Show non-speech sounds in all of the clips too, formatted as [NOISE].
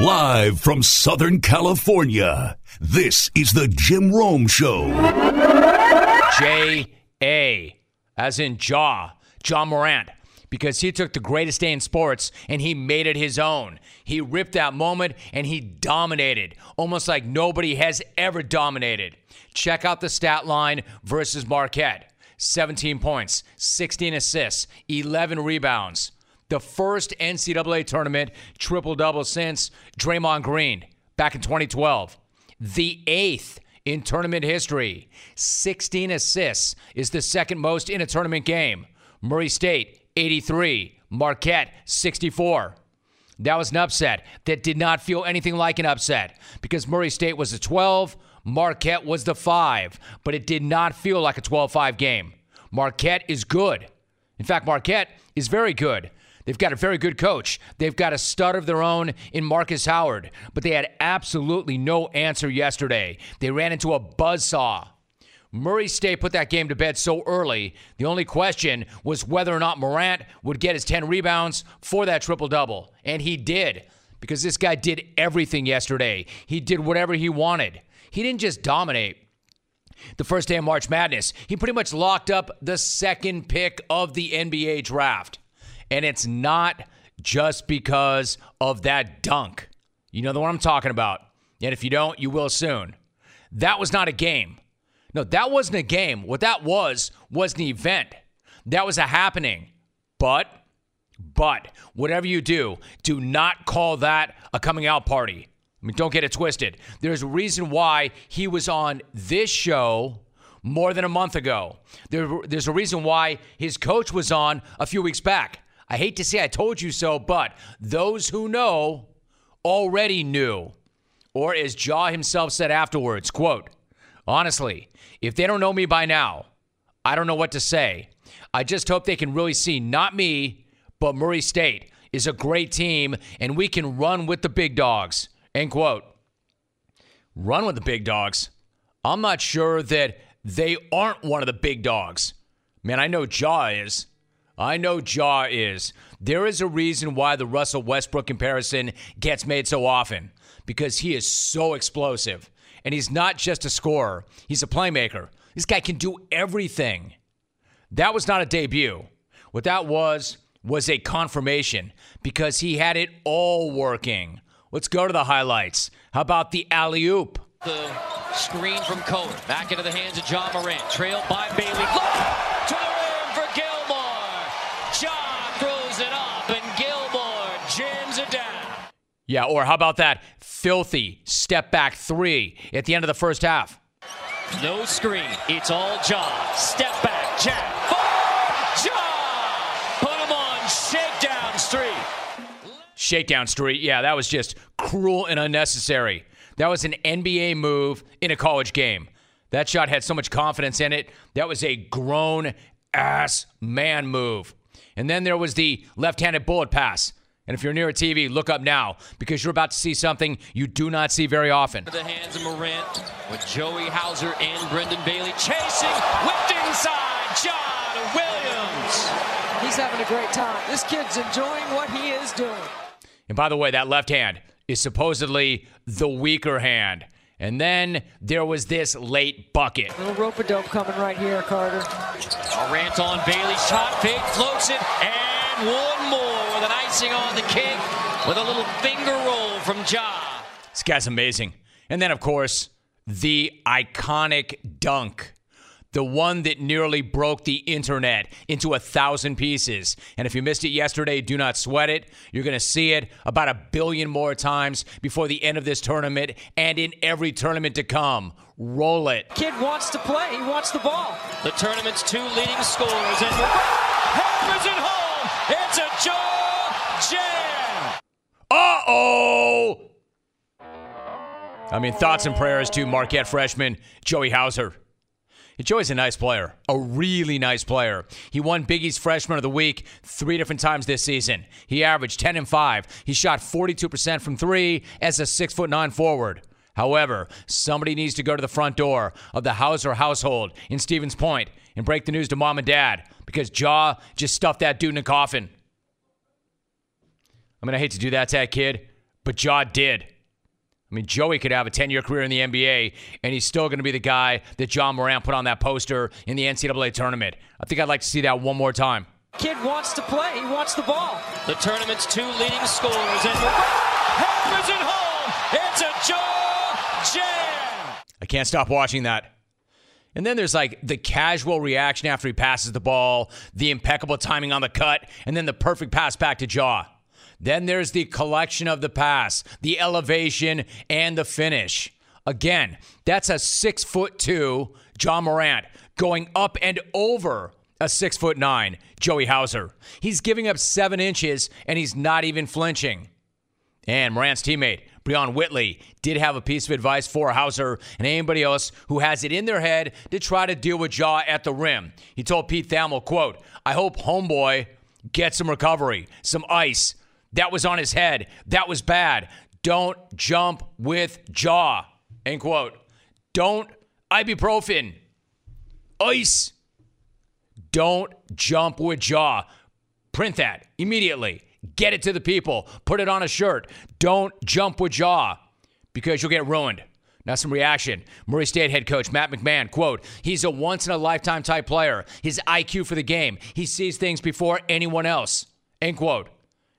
Live from Southern California, this is the Jim Rome Show. J A, as in Jaw, Ja Morant, because he took the greatest day in sports and he made it his own. He ripped that moment and he dominated, almost like nobody has ever dominated. Check out the stat line versus Marquette 17 points, 16 assists, 11 rebounds. The first NCAA tournament triple double since Draymond Green back in 2012. The eighth in tournament history. 16 assists is the second most in a tournament game. Murray State, 83. Marquette, 64. That was an upset that did not feel anything like an upset because Murray State was a 12, Marquette was the 5, but it did not feel like a 12 5 game. Marquette is good. In fact, Marquette is very good. They've got a very good coach. They've got a stud of their own in Marcus Howard, but they had absolutely no answer yesterday. They ran into a buzzsaw. Murray State put that game to bed so early. The only question was whether or not Morant would get his 10 rebounds for that triple double. And he did, because this guy did everything yesterday. He did whatever he wanted. He didn't just dominate the first day of March Madness, he pretty much locked up the second pick of the NBA draft. And it's not just because of that dunk. You know the one I'm talking about. And if you don't, you will soon. That was not a game. No, that wasn't a game. What that was was an event. That was a happening. But, but, whatever you do, do not call that a coming out party. I mean, don't get it twisted. There's a reason why he was on this show more than a month ago. There, there's a reason why his coach was on a few weeks back. I hate to say I told you so, but those who know already knew. Or as Ja himself said afterwards, quote, honestly, if they don't know me by now, I don't know what to say. I just hope they can really see not me, but Murray State is a great team and we can run with the big dogs. End quote. Run with the big dogs. I'm not sure that they aren't one of the big dogs. Man, I know Ja is. I know Ja is. There is a reason why the Russell Westbrook comparison gets made so often because he is so explosive. And he's not just a scorer, he's a playmaker. This guy can do everything. That was not a debut. What that was, was a confirmation because he had it all working. Let's go to the highlights. How about the alley oop? The screen from Cohen. Back into the hands of Ja Morant. Trailed by Bailey to the rim for Gilmore. Ja throws it up, and Gilmore jams it down. Yeah, or how about that filthy step back three at the end of the first half? No screen. It's all Ja. Step back, jab. Ja! Put him on shakedown street. Shakedown street. Yeah, that was just cruel and unnecessary. That was an NBA move in a college game. That shot had so much confidence in it. That was a grown ass man move. And then there was the left handed bullet pass. And if you're near a TV, look up now because you're about to see something you do not see very often. The hands of Morant with Joey Hauser and Brendan Bailey chasing, whipped inside, John Williams. He's having a great time. This kid's enjoying what he is doing. And by the way, that left hand is supposedly the weaker hand. And then there was this late bucket. Little rope dope coming right here, Carter. Morant on Bailey, shot fake, floats it, and one more with an icing on the cake with a little finger roll from Ja. This guy's amazing. And then, of course, the iconic dunk. The one that nearly broke the internet into a thousand pieces. And if you missed it yesterday, do not sweat it. You're going to see it about a billion more times before the end of this tournament and in every tournament to come. Roll it. Kid wants to play. He wants the ball. The tournament's two leading scorers, and hammers it home. It's a Ja jam. Uh oh. I mean, thoughts and prayers to Marquette freshman Joey Hauser. Joey's a nice player, a really nice player. He won Big East Freshman of the Week three different times this season. He averaged 10 and 5. He shot 42% from three as a six foot nine forward. However, somebody needs to go to the front door of the Hauser household in Stevens Point and break the news to mom and dad because Ja just stuffed that dude in a coffin. I mean, I hate to do that to that kid, but Ja did. I mean, Joey could have a 10 year career in the NBA, and he's still going to be the guy that Ja Morant put on that poster in the NCAA tournament. I think I'd like to see that one more time. Kid wants to play. He wants the ball. The tournament's two leading scorers, and hammers it home. It's a Ja jam. I can't stop watching that. And then there's like the casual reaction after he passes the ball, the impeccable timing on the cut, and then the perfect pass back to Ja. Then there's the collection of the pass, the elevation, and the finish. Again, that's a six foot two Ja Morant going up and over a six foot nine Joey Hauser. He's giving up seven inches and he's not even flinching. And Morant's teammate, Brion Whitley, did have a piece of advice for Hauser and anybody else who has it in their head to try to deal with Ja at the rim. He told Pete Thamel, quote, I hope homeboy gets some recovery, some ice, that was on his head. That was bad. Don't jump with Ja. End quote. Don't ibuprofen. Ice. Don't jump with Ja. Print that immediately. Get it to the people. Put it on a shirt. Don't jump with Ja because you'll get ruined. Now, some reaction. Murray State head coach Matt McMahon, quote, he's a once in a lifetime type player. His IQ for the game. He sees things before anyone else. End quote.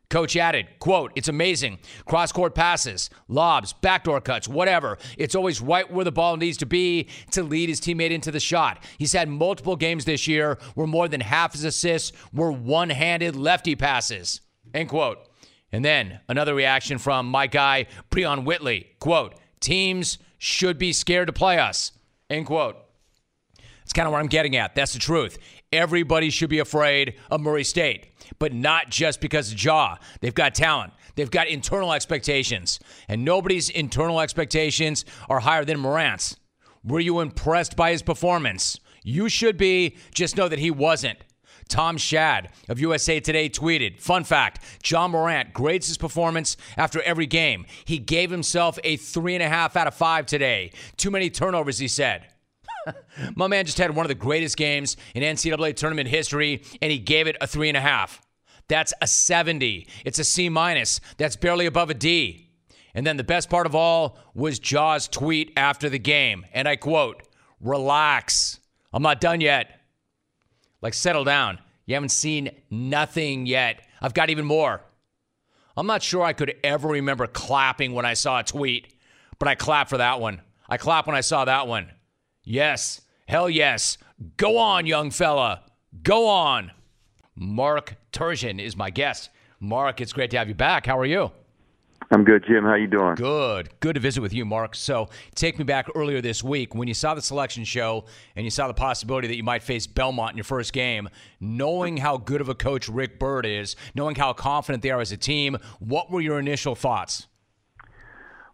Coach added, quote, it's amazing. Cross court passes, lobs, backdoor cuts, whatever. It's always right where the ball needs to be to lead his teammate into the shot. He's had multiple games this year where more than half his assists were one handed lefty passes, end quote. And then another reaction from my guy, Brion Whitley, quote, teams should be scared to play us, end quote. That's kind of where I'm getting at. That's the truth. Everybody should be afraid of Murray State but not just because of Ja. They've got talent. They've got internal expectations, and nobody's internal expectations are higher than Morant's. Were you impressed by his performance? You should be. Just know that he wasn't. Tom Shad of USA Today tweeted, fun fact, Ja Morant grades his performance after every game. He gave himself a three and a half out of five today. Too many turnovers, he said. [LAUGHS] My man just had one of the greatest games in NCAA tournament history, and he gave it a three and a half. That's a 70. It's a C minus. That's barely above a D. And then the best part of all was Ja's tweet after the game. And I quote, relax. I'm not done yet. Like, settle down. You haven't seen nothing yet. I've got even more. I'm not sure I could ever remember clapping when I saw a tweet, but I clapped for that one. I clapped when I saw that one. Yes. Hell yes. Go on, young fella. Go on. Mark Turgeon is my guest. Mark, it's great to have you back. How are you? I'm good, Jim. How you doing? Good. Good to visit with you, Mark. So, take me back earlier this week when you saw the selection show and you saw the possibility that you might face Belmont in your first game. Knowing how good of a coach Rick Byrd is, knowing how confident they are as a team, what were your initial thoughts?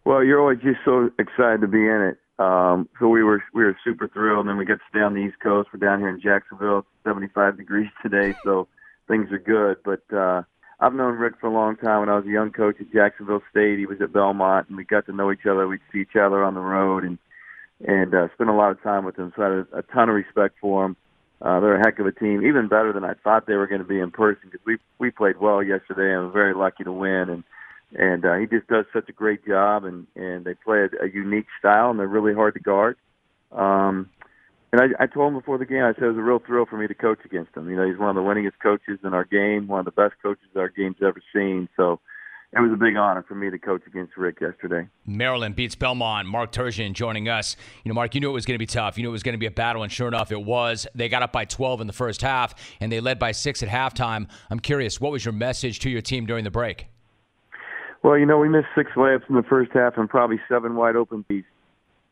Well, you're always just so excited to be in it. Um, so we were we were super thrilled, and then we got to stay on the East Coast. We're down here in Jacksonville. It's 75 degrees [LAUGHS] today, so things are good. But uh, I've known Rick for a long time. When I was a young coach at Jacksonville State, he was at Belmont, and we got to know each other. We'd see each other on the road, and and uh, spent a lot of time with him. So I had a, a ton of respect for him. Uh, they're a heck of a team, even better than I thought they were going to be in person because we we played well yesterday. and I'm very lucky to win, and and uh, he just does such a great job, and and they play a, a unique style, and they're really hard to guard. Um, and I, I told him before the game, I said it was a real thrill for me to coach against him. You know, he's one of the winningest coaches in our game, one of the best coaches our game's ever seen. So it was a big honor for me to coach against Rick yesterday. Maryland beats Belmont. Mark Turgeon joining us. You know, Mark, you knew it was going to be tough. You knew it was going to be a battle, and sure enough, it was. They got up by 12 in the first half, and they led by six at halftime. I'm curious, what was your message to your team during the break? Well, you know, we missed six layups in the first half and probably seven wide open beats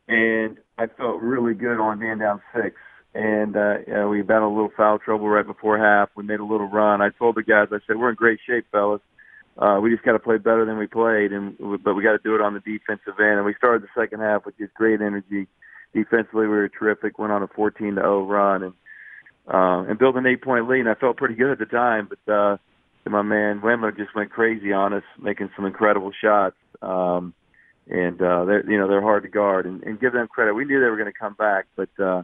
and I felt really good on being down six. And uh, you know, we battled a little foul trouble right before half. We made a little run. I told the guys, I said, "We're in great shape, fellas. Uh, we just got to play better than we played, and but we got to do it on the defensive end." And we started the second half with just great energy. Defensively, we were terrific. Went on a 14 to 0 run and uh, and built an eight point lead. And I felt pretty good at the time, but uh, my man Windler just went crazy on us, making some incredible shots. Um, and uh, they're you know they're hard to guard and, and give them credit. We knew they were going to come back, but uh,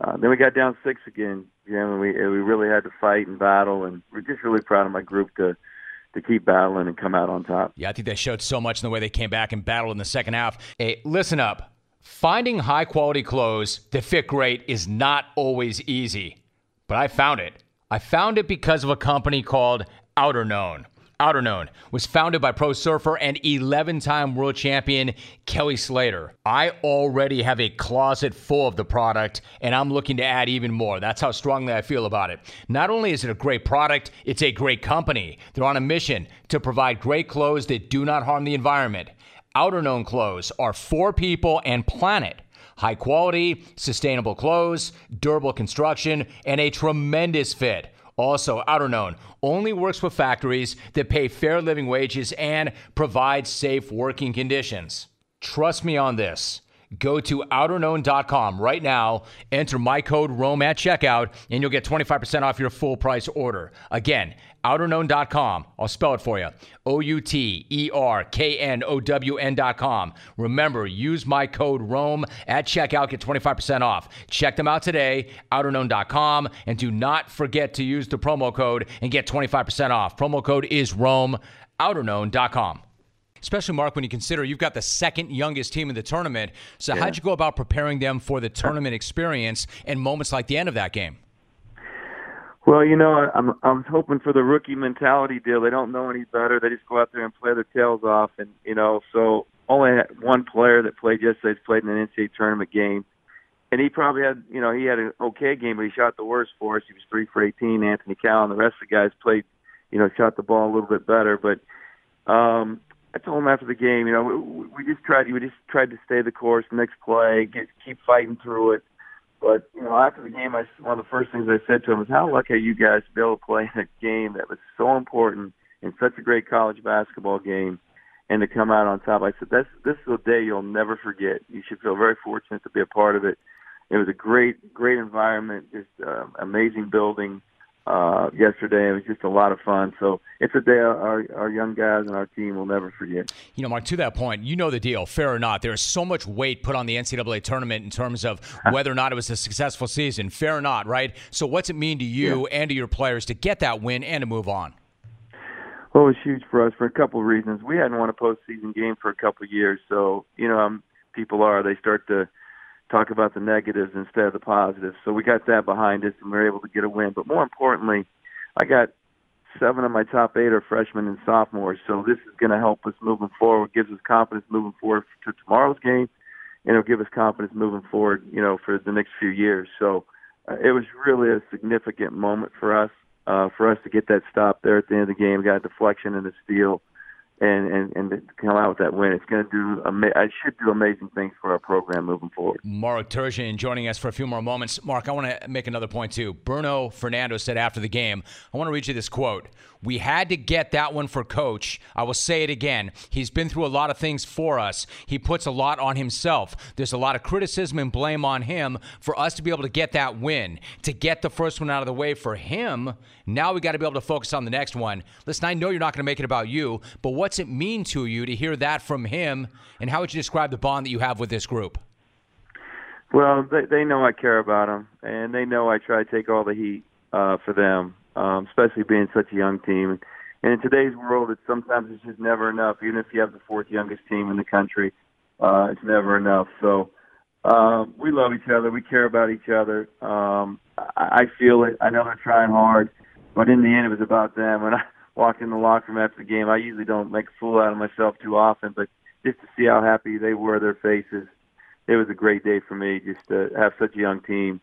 uh, then we got down six again, you know, and we and we really had to fight and battle, and we're just really proud of my group to to keep battling and come out on top. Yeah, I think they showed so much in the way they came back and battled in the second half. Hey, listen up. Finding high quality clothes that fit great is not always easy, but I found it. I found it because of a company called Outerknown. Outerknown was founded by pro surfer and 11 time world champion Kelly Slater. I already have a closet full of the product and I'm looking to add even more. That's how strongly I feel about it. Not only is it a great product, it's a great company. They're on a mission to provide great clothes that do not harm the environment. Outerknown clothes are for people and planet. High quality, sustainable clothes, durable construction, and a tremendous fit. Also, Outerknown only works with factories that pay fair living wages and provide safe working conditions. Trust me on this. Go to outerknown.com right now, enter my code ROME at checkout, and you'll get 25% off your full price order. Again, outerknown.com. I'll spell it for you O U T E R K N O W N.com. Remember, use my code ROME at checkout, get 25% off. Check them out today, outerknown.com, and do not forget to use the promo code and get 25% off. Promo code is ROME, outerknown.com. Especially, Mark, when you consider you've got the second youngest team in the tournament. So, Yeah. how'd you go about preparing them for the tournament experience and moments like the end of that game? Well, you know, I'm I was hoping for the rookie mentality deal. They don't know any better. They just go out there and play their tails off, and you know, so only one player that played yesterday's played in an NCAA tournament game, and he probably had, you know, he had an okay game, but he shot the worst for us. He was three for 18. Anthony Cowan, the rest of the guys played, you know, shot the ball a little bit better, but um, I told him after the game, you know, we, we just tried, we just tried to stay the course, next play, get keep fighting through it. But you know, after the game, I one of the first things I said to him was, "How lucky are you guys to be able to play in a game that was so important in such a great college basketball game, and to come out on top." I said, "This this is a day you'll never forget. You should feel very fortunate to be a part of it. It was a great great environment, just uh, amazing building." Yesterday it was just a lot of fun. So it's a day our our young guys and our team will never forget. You know, Mark, to that point, you know the deal, fair or not. There is so much weight put on the NCAA tournament in terms of [LAUGHS] whether or not it was a successful season, fair or not, right? So, what's it mean to you and to your players to get that win and to move on? Well, it was huge for us for a couple of reasons. We hadn't won a postseason game for a couple of years, so you know, um, people are they start to talk about the negatives instead of the positives. So we got that behind us, and we were able to get a win. But more importantly, I got seven of my top eight are freshmen and sophomores, so this is going to help us moving forward. Gives us confidence moving forward to tomorrow's game, and it'll give us confidence moving forward, you know, for the next few years. So uh, it was really a significant moment for us uh, for us to get that stop there at the end of the game. Got a deflection and a steal, and and and to come out with that win. It's going to do. I should do amazing things for our program moving forward. Mark Turgeon joining us for a few more moments. Mark, I want to make another point too. Bruno Fernando said after the game, I want to read you this quote. We had to get that one for coach. I will say it again. He's been through a lot of things for us. He puts a lot on himself. There's a lot of criticism and blame on him for us to be able to get that win, to get the first one out of the way for him. Now we got to be able to focus on the next one. Listen, I know you're not going to make it about you, but what's it mean to you to hear that from him? And how would you describe the bond that you have with this group? Well, they they know I care about them, and they know I try to take all the heat uh, for them, um, especially being such a young team. And in today's world, it's sometimes it's just never enough. Even if you have the fourth youngest team in the country, uh, it's never enough. So um, we love each other. We care about each other. Um, I, I feel it. I know they're trying hard, but in the end, it was about them. When I [LAUGHS] walked in the locker room after the game, I usually don't make a fool out of myself too often, but just to see how happy they were, their faces, it was a great day for me just to have such a young team,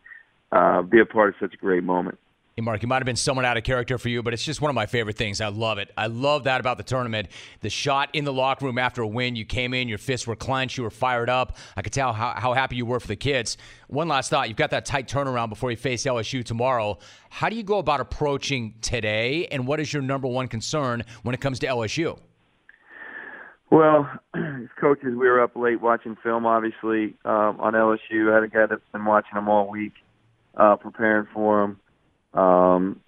uh, be a part of such a great moment. Hey, Mark, it might have been someone out of character for you, but it's just one of my favorite things. I love it. I love that about the tournament. The shot in the locker room after a win, you came in, your fists were clenched, you were fired up. I could tell how, how happy you were for the kids. One last thought you've got that tight turnaround before you face LSU tomorrow. How do you go about approaching today, and what is your number one concern when it comes to LSU? Well, as [CLEARS THROAT] coaches, we were up late watching film, obviously, um, on LSU. I had a guy that's been watching them all week, uh, preparing for them. Um,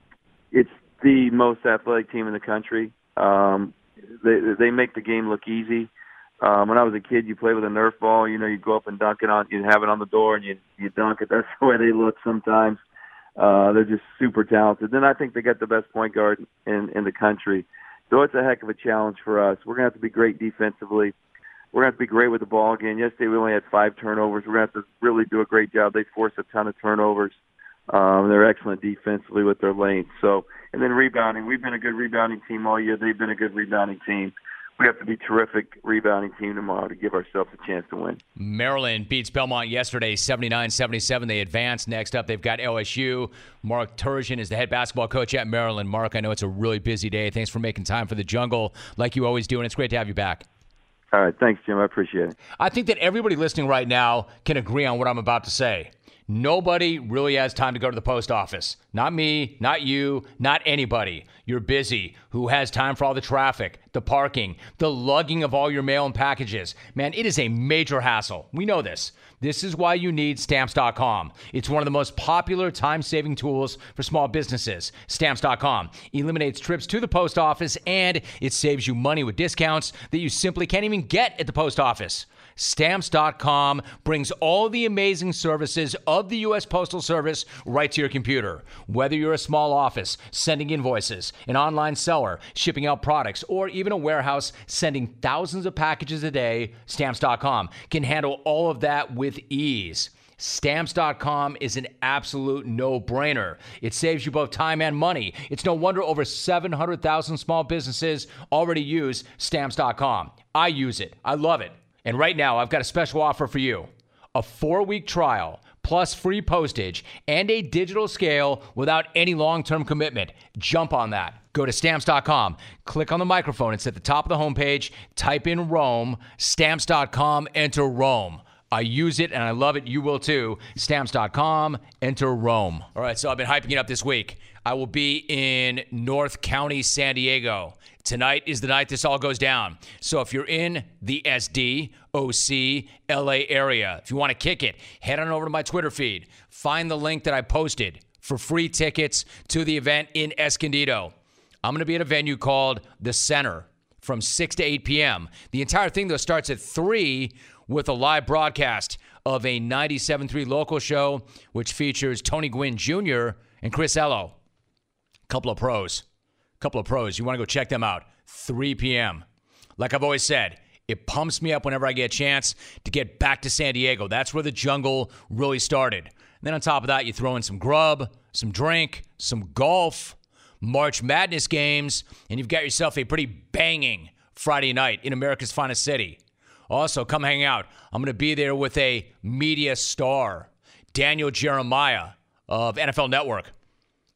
it's the most athletic team in the country. Um, they they make the game look easy. Um, when I was a kid, you play with a Nerf ball. You know, you go up and dunk it on, you have it on the door, and you you dunk it. [LAUGHS] That's the way they look sometimes. Uh, they're just super talented. Then I think they got the best point guard in in the country. So it's a heck of a challenge for us. We're to have to be great defensively. We're to have to be great with the ball again. Yesterday we only had five turnovers. We're to have to really do a great job. They forced a ton of turnovers. Um, they're excellent defensively with their length. So, and then rebounding. We've been a good rebounding team all year. They've been a good rebounding team we have to be terrific rebounding team tomorrow to give ourselves a chance to win. Maryland beats Belmont yesterday 79-77. They advance. Next up, they've got LSU. Mark Turgeon is the head basketball coach at Maryland. Mark, I know it's a really busy day. Thanks for making time for the jungle like you always do, and it's great to have you back. All right. Thanks, Jim. I appreciate it. I think that everybody listening right now can agree on what I'm about to say. Nobody really has time to go to the post office. Not me, not you, not anybody. You're busy. Who has time for all the traffic, the parking, the lugging of all your mail and packages? Man, it is a major hassle. We know this. This is why you need stamps.com. It's one of the most popular time saving tools for small businesses. Stamps.com eliminates trips to the post office and it saves you money with discounts that you simply can't even get at the post office. Stamps.com brings all the amazing services of the U.S. Postal Service right to your computer. Whether you're a small office sending invoices, an online seller shipping out products, or even a warehouse sending thousands of packages a day, Stamps.com can handle all of that with ease. Stamps.com is an absolute no brainer. It saves you both time and money. It's no wonder over 700,000 small businesses already use Stamps.com. I use it, I love it. And right now, I've got a special offer for you a four week trial plus free postage and a digital scale without any long term commitment. Jump on that. Go to stamps.com, click on the microphone. It's at the top of the homepage. Type in Rome, stamps.com, enter Rome. I use it and I love it. You will too. Stamps.com, enter Rome. All right, so I've been hyping it up this week. I will be in North County, San Diego. Tonight is the night this all goes down. So if you're in the SD, OC, LA area, if you want to kick it, head on over to my Twitter feed. Find the link that I posted for free tickets to the event in Escondido. I'm going to be at a venue called The Center from 6 to 8 p.m. The entire thing, though, starts at 3 with a live broadcast of a 97.3 local show, which features Tony Gwynn Jr. and Chris Ello. A Couple of pros couple of pros. You want to go check them out. 3 p.m. Like I've always said, it pumps me up whenever I get a chance to get back to San Diego. That's where the jungle really started. And then on top of that, you throw in some grub, some drink, some golf, March Madness games, and you've got yourself a pretty banging Friday night in America's finest city. Also, come hang out. I'm going to be there with a media star, Daniel Jeremiah of NFL Network.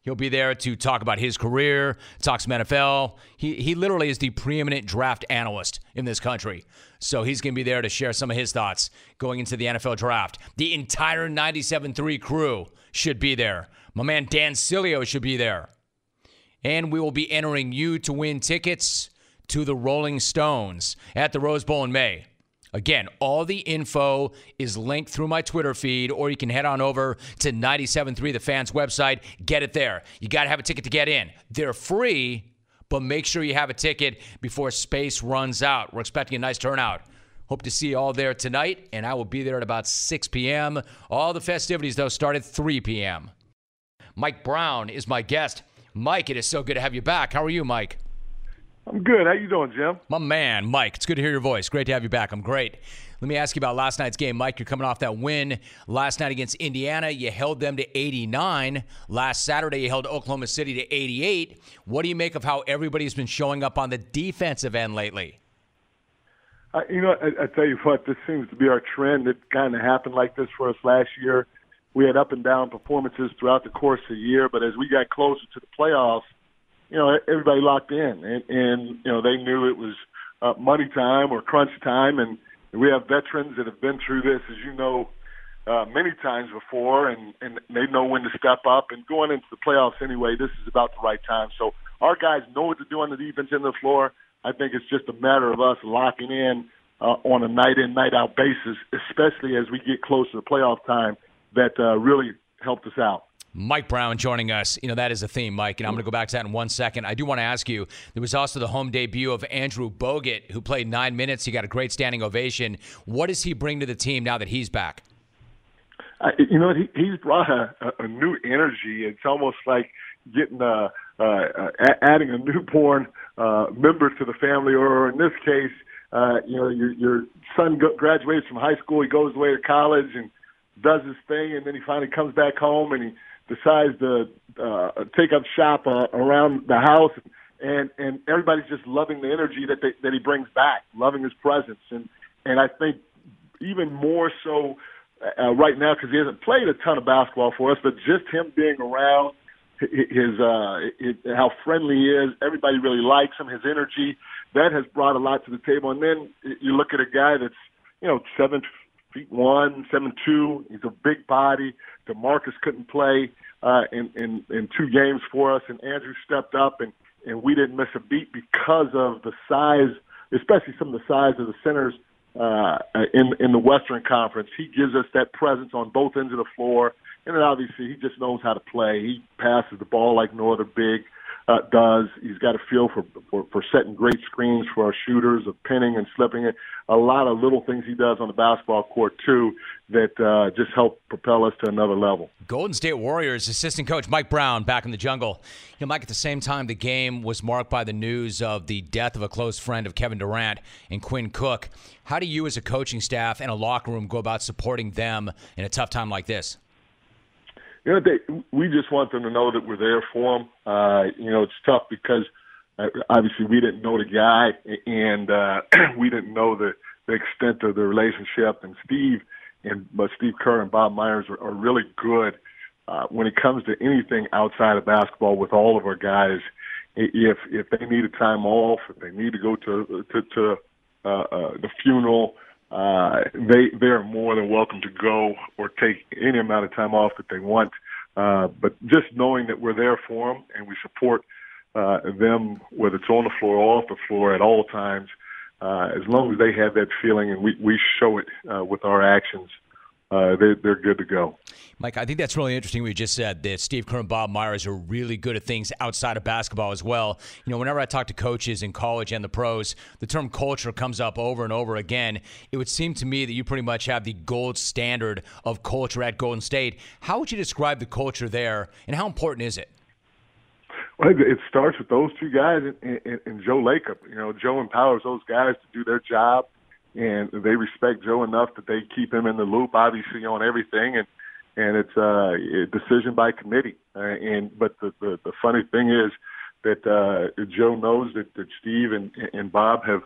He'll be there to talk about his career, talk some NFL. He, he literally is the preeminent draft analyst in this country. So he's going to be there to share some of his thoughts going into the NFL draft. The entire 97.3 crew should be there. My man Dan Sileo should be there. And we will be entering you to win tickets to the Rolling Stones at the Rose Bowl in May. Again, all the info is linked through my Twitter feed, or you can head on over to 97.3 The Fans website. Get it there. You got to have a ticket to get in. They're free, but make sure you have a ticket before space runs out. We're expecting a nice turnout. Hope to see you all there tonight, and I will be there at about 6 p.m. All the festivities, though, start at 3 p.m. Mike Brown is my guest. Mike, it is so good to have you back. How are you, Mike? I'm good. How you doing, Jim? My man, Mike. It's good to hear your voice. Great to have you back. I'm great. Let me ask you about last night's game. Mike, you're coming off that win last night against Indiana. You held them to 89. Last Saturday, you held Oklahoma City to 88. What do you make of how everybody's been showing up on the defensive end lately? Uh, you know, I, I tell you what, this seems to be our trend. It kind of happened like this for us last year. We had up and down performances throughout the course of the year, but as we got closer to the playoffs, you know, everybody locked in, and, and you know they knew it was uh, money time or crunch time, and we have veterans that have been through this, as you know, uh, many times before, and and they know when to step up. And going into the playoffs anyway, this is about the right time. So our guys know what to do on the defense end of the floor. I think it's just a matter of us locking in uh, on a night in, night out basis, especially as we get closer to the playoff time. That uh, really helped us out. Mike Brown joining us. You know, that is a theme, Mike, and I'm going to go back to that in one second. I do want to ask you there was also the home debut of Andrew Bogut, who played nine minutes. He got a great standing ovation. What does he bring to the team now that he's back? Uh, you know, he, he's brought a, a new energy. It's almost like getting a, uh, uh, adding a newborn uh, member to the family, or in this case, uh, you know, your your son graduates from high school, he goes away to college and does his thing, and then he finally comes back home and he decides to uh, take up shop uh, around the house, and and everybody's just loving the energy that they, that he brings back, loving his presence, and and I think even more so uh, right now because he hasn't played a ton of basketball for us, but just him being around his uh his, how friendly he is everybody really likes him his energy that has brought a lot to the table. And then you look at a guy that's you know seven feet one seven two he's a big body demarcus couldn't play uh in in in two games for us and andrew stepped up and and we didn't miss a beat because of the size especially some of the size of the centers uh, in in the Western Conference. He gives us that presence on both ends of the floor, and then obviously he just knows how to play. He passes the ball like no other big uh, does. He's got a feel for, for for setting great screens for our shooters, of pinning and slipping it. A lot of little things he does on the basketball court too that uh, just help propel us to another level. Golden State Warriors assistant coach Mike Brown back in the jungle. You know, Mike, at the same time, the game was marked by the news of the death of a close friend of Kevin Durant and Quinn Cook. How do you, as a coaching staff and a locker room, go about supporting them in a tough time like this? you know, they, we just want them to know that we're there for them. Uh, you know, it's tough because obviously we didn't know the guy and uh, [CLEARS THROAT] we didn't know the, the extent of the relationship. And Steve and but Steve Kerr and Bob Myers are, are really good uh, when it comes to anything outside of basketball with all of our guys. If if they need a time off, if they need to go to to, to uh, uh, the funeral, uh, they they are more than welcome to go or take any amount of time off that they want. Uh, but just knowing that we're there for them and we support uh, them, whether it's on the floor or off the floor at all times, uh, as long as they have that feeling and we, we show it uh, with our actions, uh, they, they're good to go. Mike, I think that's really interesting. You just said that Steve Kerr and Bob Myers are really good at things outside of basketball as well. You know, whenever I talk to coaches in college and the pros, the term culture comes up over and over again. It would seem to me that you pretty much have the gold standard of culture at Golden State. How would you describe the culture there, and how important is it? Well, it starts with those two guys and, and, and Joe Lacob. You know, Joe empowers those guys to do their job and they respect Joe enough that they keep him in the loop, obviously on everything, and and it's uh, a decision by committee. Uh, and but the, the the funny thing is that uh, Joe knows that, that Steve and and Bob have.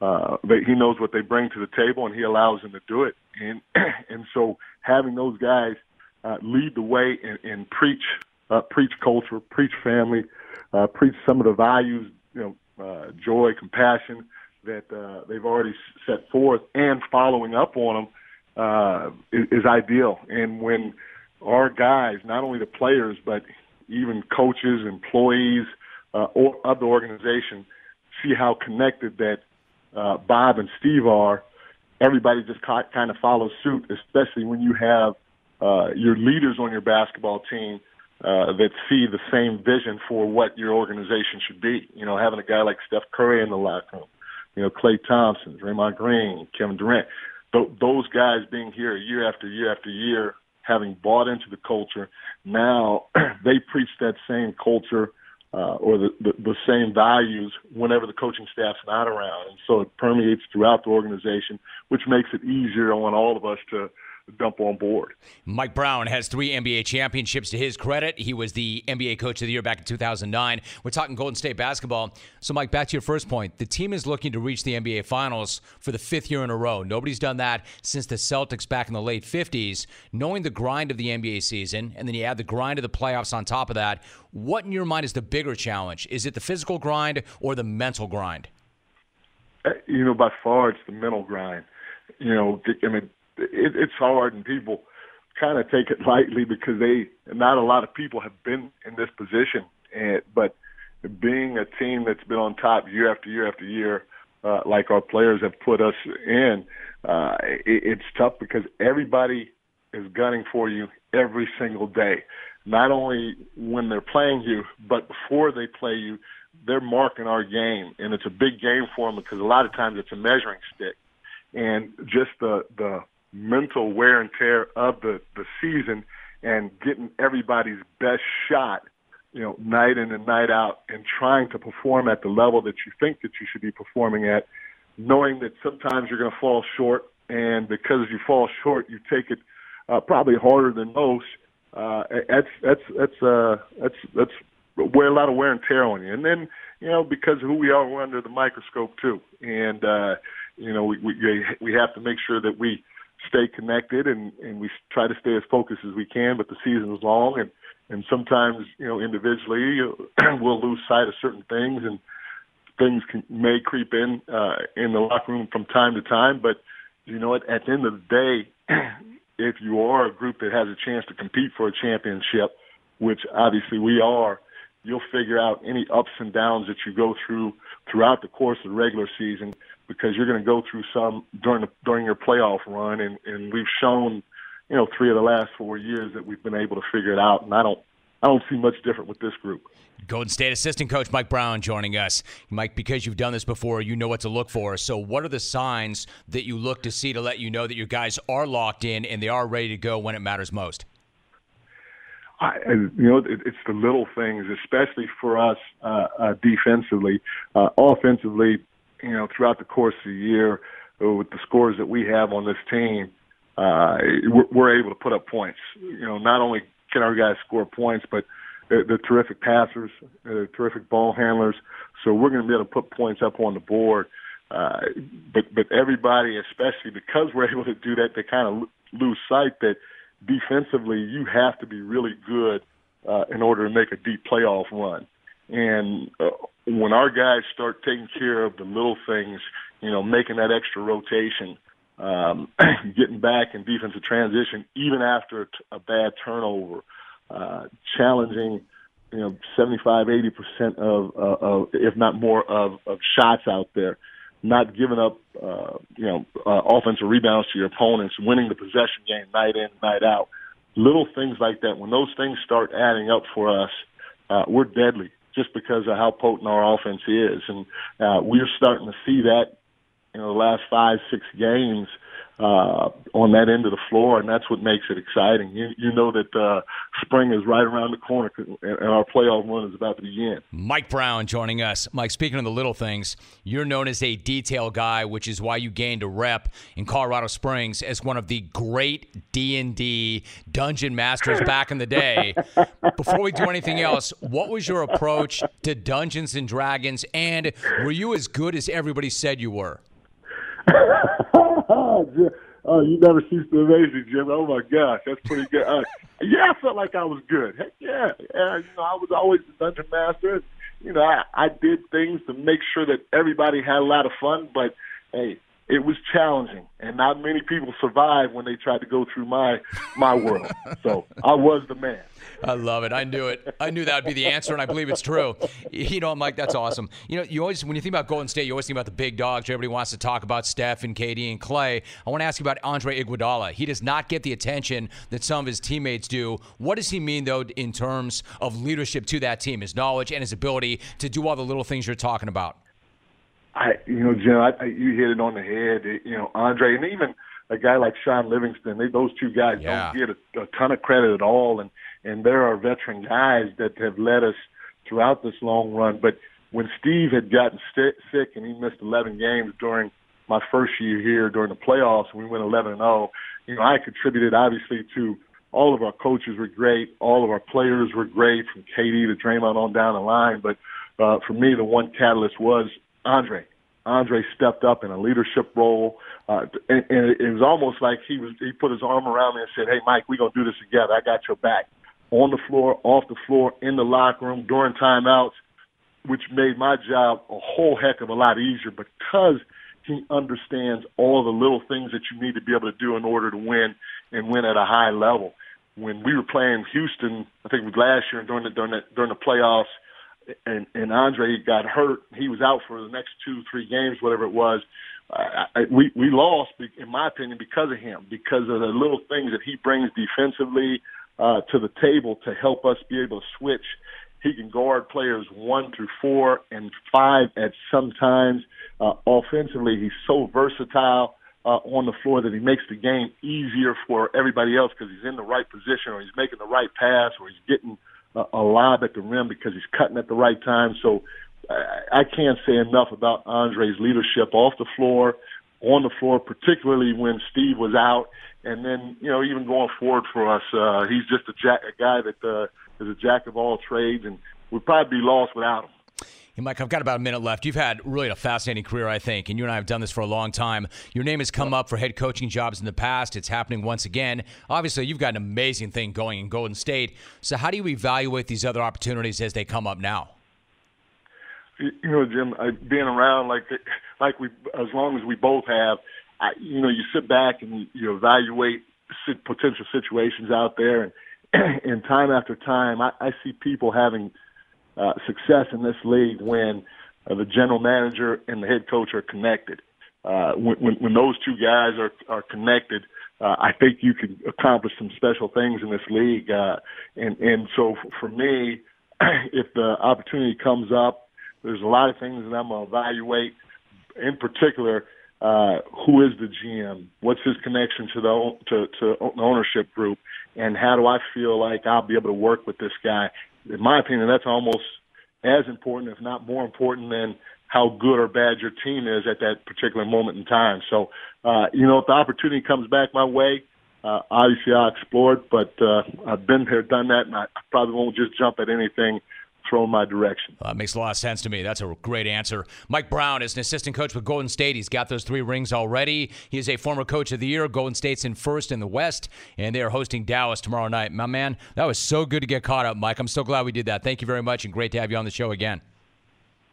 Uh, they, he knows what they bring to the table, and he allows them to do it. And [CLEARS THROAT] and so having those guys uh, lead the way and, and preach uh, preach culture, preach family, uh, preach some of the values, you know, uh, joy, compassion, that uh, they've already set forth and following up on them uh, is, is ideal. And when our guys, not only the players, but even coaches, employees, uh, or other organizations, see how connected that uh, Bob and Steve are, everybody just kind of follows suit, especially when you have uh, your leaders on your basketball team uh, that see the same vision for what your organization should be. You know, having a guy like Steph Curry in the locker room, you know, Klay Thompson, Draymond Green, Kevin Durant. Th- those guys being here year after year after year, having bought into the culture, now [CLEARS THROAT] they preach that same culture uh, or the, the, the same values whenever the coaching staff's not around. And so it permeates throughout the organization, which makes it easier on all of us to – dump on board. Mike Brown has three NBA championships to his credit. He was the NBA Coach of the Year back in 2009. We're talking Golden State basketball. So, Mike, back to your first point. The team is looking to reach the NBA Finals for the fifth year in a row. Nobody's done that since the Celtics back in the late 50s. Knowing the grind of the NBA season, and then you add the grind of the playoffs on top of that, what in your mind is the bigger challenge? Is it the physical grind or the mental grind? Uh, you know, by far, it's the mental grind. You know, I mean, it, it's hard, and people kind of take it lightly because they not a lot of people have been in this position. And but being a team that's been on top year after year after year, uh, like our players have put us in, uh, it, it's tough because everybody is gunning for you every single day. Not only when they're playing you, but before they play you, they're marking our game, and it's a big game for them because a lot of times it's a measuring stick, and just the the mental wear and tear of the, the season and getting everybody's best shot you know, night in and night out, and trying to perform at the level that you think that you should be performing at, knowing that sometimes you're going to fall short, and because you fall short, you take it uh, probably harder than most. Uh, that's that's that's uh, that's that's wear a lot of wear and tear on you, and then you know because who we are, we're under the microscope too, and uh, you know we we we have to make sure that we stay connected and and we try to stay as focused as we can. But the season is long, and and sometimes you know individually [CLEARS THROAT] we'll lose sight of certain things, and things can, may creep in uh, in the locker room from time to time. But you know, at, at the end of the day, [CLEARS THROAT] if you are a group that has a chance to compete for a championship, which obviously we are, you'll figure out any ups and downs that you go through throughout the course of the regular season because you're going to go through some during the, during your playoff run, and and we've shown, you know, three of the last four years that we've been able to figure it out, and I don't I don't see much different with this group. Golden State assistant coach Mike Brown joining us. Mike, because you've done this before, you know what to look for. So, what are the signs that you look to see to let you know that your guys are locked in and they are ready to go when it matters most? I, you know, it, it's the little things, especially for us uh, uh, defensively. Uh, offensively, you know, throughout the course of the year, uh, with the scores that we have on this team, uh, we're, we're able to put up points. You know, not only can our guys score points, but they're, they're terrific passers, they're terrific ball handlers. So we're going to be able to put points up on the board. Uh, but but everybody, especially because we're [LAUGHS] able to do that, they kind of lose sight that defensively you have to be really good uh, in order to make a deep playoff run. And uh, when our guys start taking care of the little things, you know, making that extra rotation, um, [CLEARS THROAT] getting back in defensive transition, even after a, t- a bad turnover, uh, challenging, you know, 75, 80 percent of, uh, of, if not more, of, of shots out there, not giving up, uh, you know, uh, offensive rebounds to your opponents, winning the possession game night in, night out. Little things like that. When those things start adding up for us, uh, we're deadly just because of how potent our offense is, and uh, we're starting to see that in the last five, six games uh, on that end of the floor, and that's what makes it exciting. You, you know that uh, spring is right around the corner, and our playoff run is about to begin. Mike Brown joining us. Mike, speaking of the little things, you're known as a detail guy, which is why you gained a rep in Colorado Springs as one of the great D and D dungeon masters [LAUGHS] back in the day. Before we do anything else, what was your approach to Dungeons and Dragons, and were you as good as everybody said you were? [LAUGHS] oh, you never cease to amaze me, Jim. Oh my gosh, that's pretty good. Uh, yeah, I felt like I was good. Heck yeah, yeah. You know, I was always the dungeon master. You know, I, I did things to make sure that everybody had a lot of fun. But hey, it was challenging, and not many people survived when they tried to go through my my world. So I was the man. I love it. I knew it. I knew that would be the answer, and I believe it's true. You know, Mike, that's awesome. You know, you always when you think about Golden State, you always think about the big dogs. Everybody wants to talk about Steph and KD and Klay. I want to ask you about Andre Iguodala. He does not get the attention that some of his teammates do. What does he mean, though, in terms of leadership to that team, his knowledge and his ability to do all the little things you're talking about? I, you know, Jim, I, I, you hit it on the head. You know, Andre, and even a guy like Shaun Livingston, they, those two guys yeah. don't get a, a ton of credit at all. And and there are veteran guys that have led us throughout this long run. But when Steve had gotten sick, sick and he missed 11 games during my first year here during the playoffs, and we went 11 and 0. You know, I contributed obviously to all of our coaches were great, all of our players were great, from KD to Draymond on down the line. But uh, for me, the one catalyst was Andre. Andre stepped up in a leadership role, uh, and, and it was almost like he was he put his arm around me and said, "Hey, Mike, we're gonna do this together. I got your back." On the floor, off the floor, in the locker room, during timeouts, which made my job a whole heck of a lot easier because he understands all the little things that you need to be able to do in order to win and win at a high level. When we were playing Houston, I think it was last year during the during the, during the playoffs and and Andre got hurt. He was out for the next two, three games, whatever it was. I, I, we we lost, in my opinion, because of him, because of the little things that he brings defensively uh, to the table to help us be able to switch. He can guard players one through four and five at some times. Uh, offensively, he's so versatile uh, on the floor that he makes the game easier for everybody else because he's in the right position or he's making the right pass or he's getting a, lob at the rim because he's cutting at the right time. So I, I can't say enough about Andre's leadership off the floor, on the floor, particularly when Steve was out, and then you know even going forward for us, uh, he's just a, jack, a guy that uh, is a jack of all trades, and we'd probably be lost without him. Hey, Mike, I've got about a minute left. You've had really a fascinating career, I think, and you and I have done this for a long time. Your name has come up for head coaching jobs in the past. It's happening once again. Obviously, you've got an amazing thing going in Golden State. So, how do you evaluate these other opportunities as they come up now? You know, Jim, I, being around like like we, as long as we both have, I, you know, you sit back and you evaluate potential situations out there, and [CLEARS THROAT] and time after time, I, I see people having uh, success in this league when uh, the general manager and the head coach are connected. Uh, when, when, those two guys are, are connected, uh, I think you can accomplish some special things in this league. Uh, and, and so for me, [CLEARS THROAT] if the opportunity comes up, there's a lot of things that I'm going to evaluate. In particular, uh, who is the GM? What's his connection to the to, to the ownership group? And how do I feel like I'll be able to work with this guy? In my opinion, that's almost as important, if not more important, than how good or bad your team is at that particular moment in time. So, uh, you know, if the opportunity comes back my way, uh, obviously I'll explore it, but uh, I've been there, done that, and I probably won't just jump at anything throw my direction. Uh, makes a lot of sense to me. That's a great answer. Mike Brown is an assistant coach with Golden State. He's got those three rings already. He is a former coach of the year. Golden State's in first in the West, and they are hosting Dallas tomorrow night. My man, that was so good to get caught up, Mike. I'm so glad we did that. Thank you very much, and great to have you on the show again.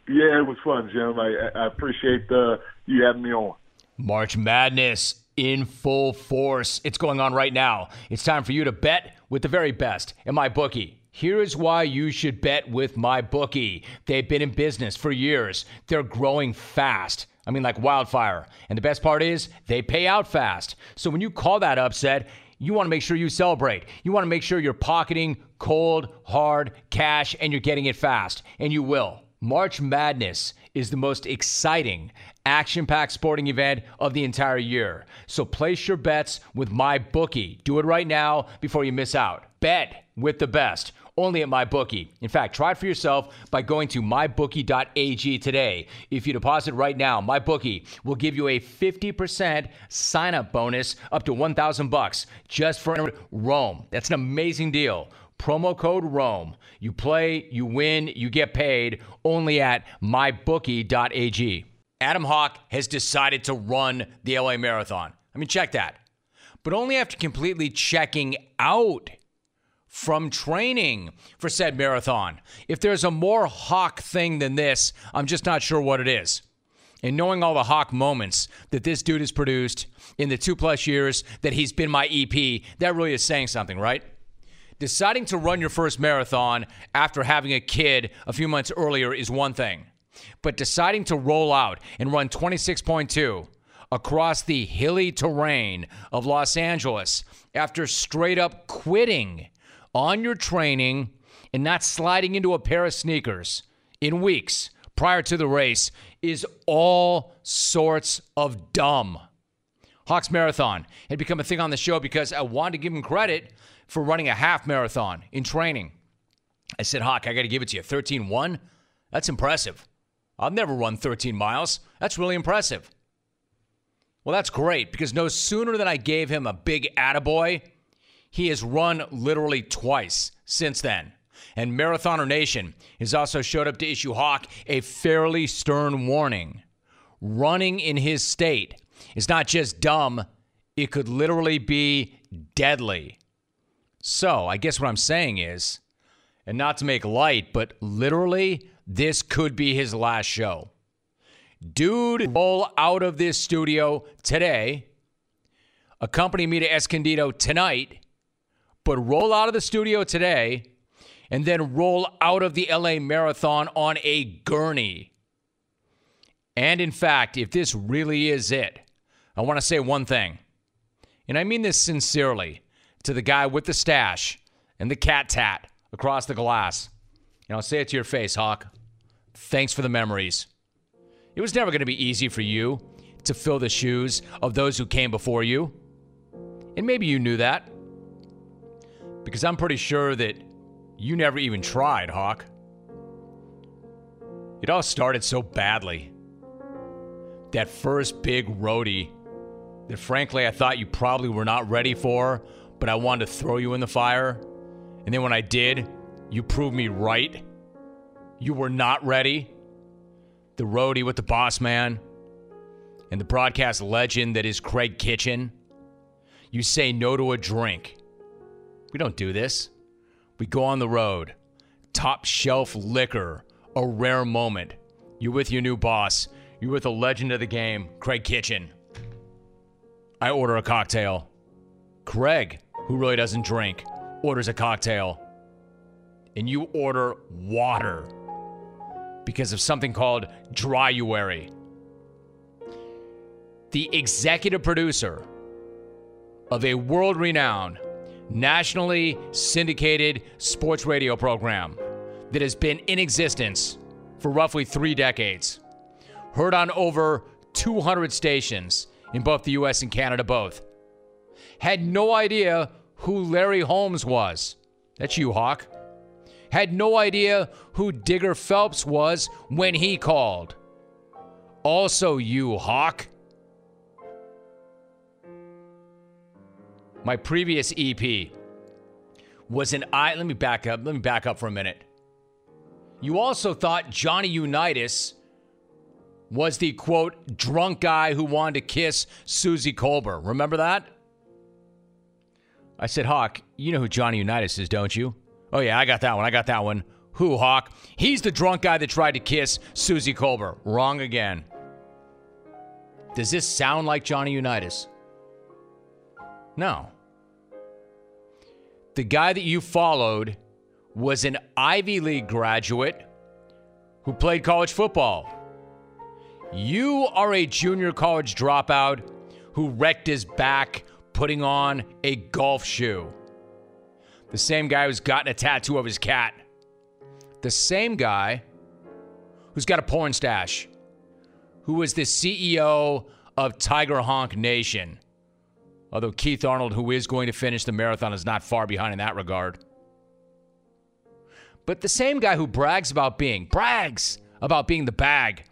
Yeah, it was fun, Jim. I, I appreciate uh, you having me on. March Madness in full force. It's going on right now. It's time for you to bet with the very best in my bookie. Here's why you should bet with my bookie. They've been in business for years. They're growing fast. I mean, like wildfire. And the best part is, they pay out fast. So when you call that upset, you want to make sure you celebrate. You want to make sure you're pocketing cold, hard cash and you're getting it fast. And you will. March Madness is the most exciting, action packed sporting event of the entire year. So place your bets with my bookie. Do it right now before you miss out. Bet with the best only at MyBookie. In fact, try it for yourself by going to mybookie.ag today. If you deposit right now, MyBookie will give you a 50% sign-up bonus up to 1000 bucks just for Rome. That's an amazing deal. Promo code Rome. You play, you win, you get paid only at mybookie.ag. Adam Hawk has decided to run the LA Marathon. I mean, check that. But only after completely checking out from training for said marathon. If there's a more Hawk thing than this, I'm just not sure what it is. And knowing all the Hawk moments that this dude has produced in the two plus years that he's been my EP, that really is saying something, right? Deciding to run your first marathon after having a kid a few months earlier is one thing. But deciding to roll out and run 26.2 across the hilly terrain of Los Angeles after straight up quitting on your training and not sliding into a pair of sneakers in weeks prior to the race is all sorts of dumb. Hawks Marathon had become a thing on the show because I wanted to give him credit for running a half marathon in training. I said, Hawk, I got to give it to you. 13 1? That's impressive. I've never run 13 miles. That's really impressive. Well, that's great because no sooner than I gave him a big attaboy, he has run literally twice since then. And Marathoner Nation has also showed up to issue Hawk a fairly stern warning. Running in his state is not just dumb, it could literally be deadly. So, I guess what I'm saying is, and not to make light, but literally, this could be his last show. Dude, roll out of this studio today. Accompany me to Escondido tonight but roll out of the studio today and then roll out of the LA Marathon on a gurney. And in fact, if this really is it, I want to say one thing. And I mean this sincerely to the guy with the stash and the cat tat across the glass. And I'll say it to your face, Hawk. Thanks for the memories. It was never going to be easy for you to fill the shoes of those who came before you. And maybe you knew that. Because I'm pretty sure that You never even tried, Hawk. It all started so badly. That first big roadie that frankly I thought you probably were not ready for, but I wanted to throw you in the fire. And then when I did, you proved me right. You were not ready. The roadie with the boss man and the broadcast legend that is Craig Kitchen. You say no to a drink. We don't do this. We go on the road. Top shelf liquor, a rare moment. You're with your new boss. You're with a legend of the game, Craig Kitchen. I order a cocktail. Craig, who really doesn't drink, orders a cocktail. And you order water because of something called dryuary. The executive producer of a world renowned, nationally syndicated sports radio program that has been in existence for roughly three decades, heard on over 200 stations in both the US and Canada, both. Had no idea who Larry Holmes was. That's you, Hawk. Had no idea who Digger Phelps was when he called. Also, you, Hawk. My previous EP was an I. Let me back up. Let me back up for a minute. You also thought Johnny Unitas was the quote drunk guy who wanted to kiss Suzy Kolber. Remember that? I said, Hawk, you know who Johnny Unitas is, don't you? Oh, yeah, I got that one. I got that one. Who, Hawk? He's the drunk guy that tried to kiss Suzy Kolber. Wrong again. Does this sound like Johnny Unitas? No. The guy that you followed was an Ivy League graduate who played college football. You are a junior college dropout who wrecked his back putting on a golf shoe. The same guy who's gotten a tattoo of his cat. The same guy who's got a porn stash. Who was the CEO of Tiger Honk Nation. Although Keith Arnold, who is going to finish the marathon, is not far behind in that regard. But the same guy who brags about being, brags about being the bag,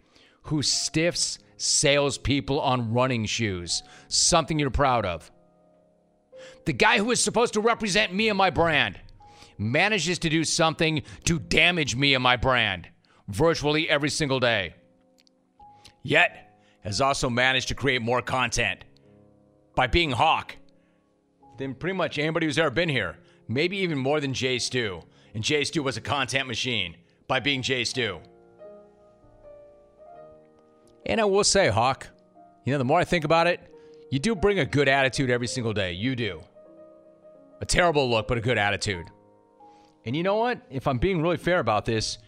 who stiffs salespeople on running shoes, something you're proud of. The guy who is supposed to represent me and my brand manages to do something to damage me and my brand virtually every single day. Yet, has also managed to create more content by being Hawk than pretty much anybody who's ever been here. Maybe even more than Jay Stu. And Jay Stu was a content machine by being Jay Stu. And I will say, Hawk, you know, the more I think about it, you do bring a good attitude every single day. You do. A terrible look, but a good attitude. And you know what? If I'm being really fair about this,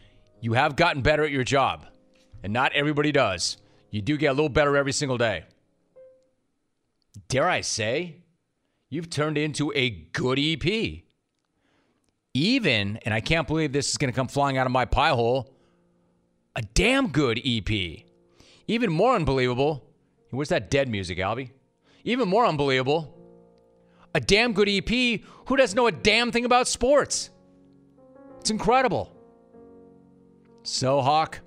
you have gotten better at your job. And not everybody does. You do get a little better every single day. Dare I say, you've turned into a good EP. Even, and I can't believe this is going to come flying out of my pie hole, a damn good EP. Even more unbelievable, where's that dead music, Alvy? Even more unbelievable, a damn good EP who doesn't know a damn thing about sports. It's incredible. So, Hawk,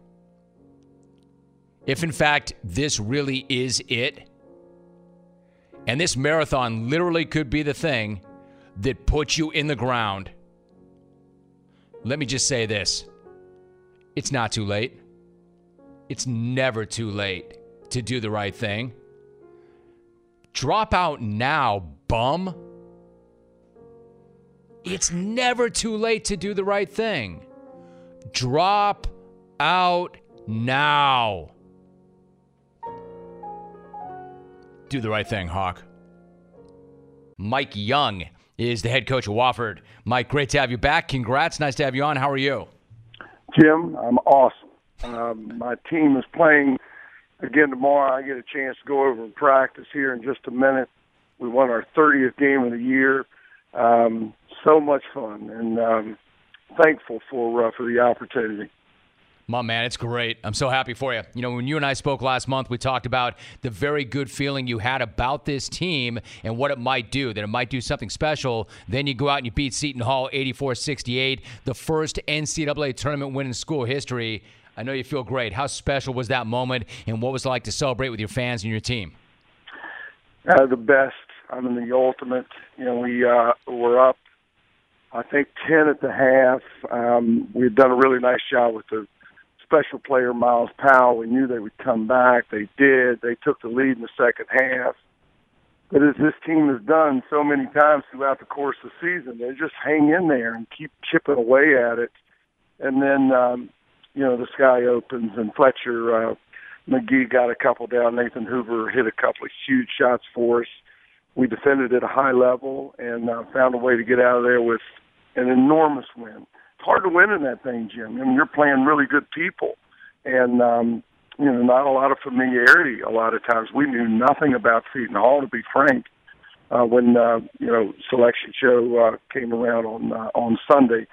if in fact this really is it, and this marathon literally could be the thing that puts you in the ground, let me just say this it's not too late. It's never too late to do the right thing. Drop out now, bum. It's never too late to do the right thing. Drop out now. Do the right thing, Hawk. Mike Young is the head coach of Wofford. Mike, great to have you back. Congrats. Nice to have you on. How are you? Jim, I'm awesome. Um, my team is playing again tomorrow. I get a chance to go over and practice here in just a minute. We won our 30th game of the year. Um, so much fun, and um, thankful for uh, for the opportunity. My man, it's great. I'm so happy for you. You know, when you and I spoke last month, we talked about the very good feeling you had about this team and what it might do, that it might do something special. Then you go out and you beat Seton Hall 84 68, the first NCAA tournament win in school history. I know you feel great. How special was that moment, and what was it like to celebrate with your fans and your team? Uh, the best. I mean, the ultimate. You know, we uh, were up, I think, 10 at the half. Um, we had done a really nice job with the special player Myles Powell. We knew they would come back. They did. They took the lead in the second half. But as this team has done so many times throughout the course of the season, they just hang in there and keep chipping away at it. And then, um, you know, the sky opens and Fletcher uh, McGee got a couple down. Nathan Hoover hit a couple of huge shots for us. We defended at a high level and uh, found a way to get out of there with an enormous win hard to win in that thing, Jim. I mean, you're playing really good people, and um, you know, not a lot of familiarity. A lot of times, we knew nothing about Seton Hall, to be frank. Uh, when uh, you know selection show uh, came around on uh, on Sunday,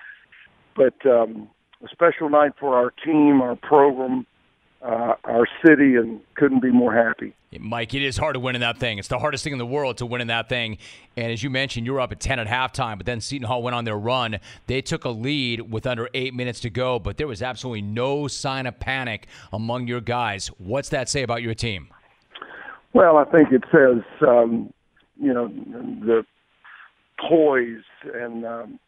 but um, a special night for our team, our program, uh, our city, and couldn't be more happy. Mike, it is hard to win in that thing. It's the hardest thing in the world to win in that thing. And as you mentioned, you were up at 10 at halftime, but then Seton Hall went on their run. They took a lead with under eight minutes to go, but there was absolutely no sign of panic among your guys. What's that say about your team? Well, I think it says, um, you know, the poise and, um,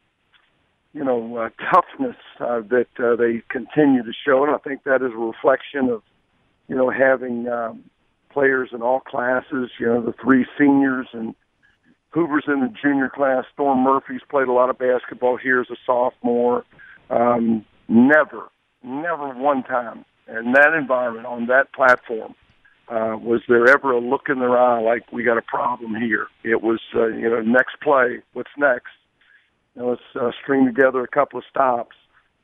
you know, uh, toughness uh, that uh, they continue to show. And I think that is a reflection of, you know, having. Um, players in all classes. You know, the three seniors and Hoover's in the junior class. Storm Murphy's played a lot of basketball here as a sophomore. Um, never, never one time in that environment on that platform uh, was there ever a look in their eye like we got a problem here. It was, uh, you know, next play, what's next? Let's uh, string together a couple of stops.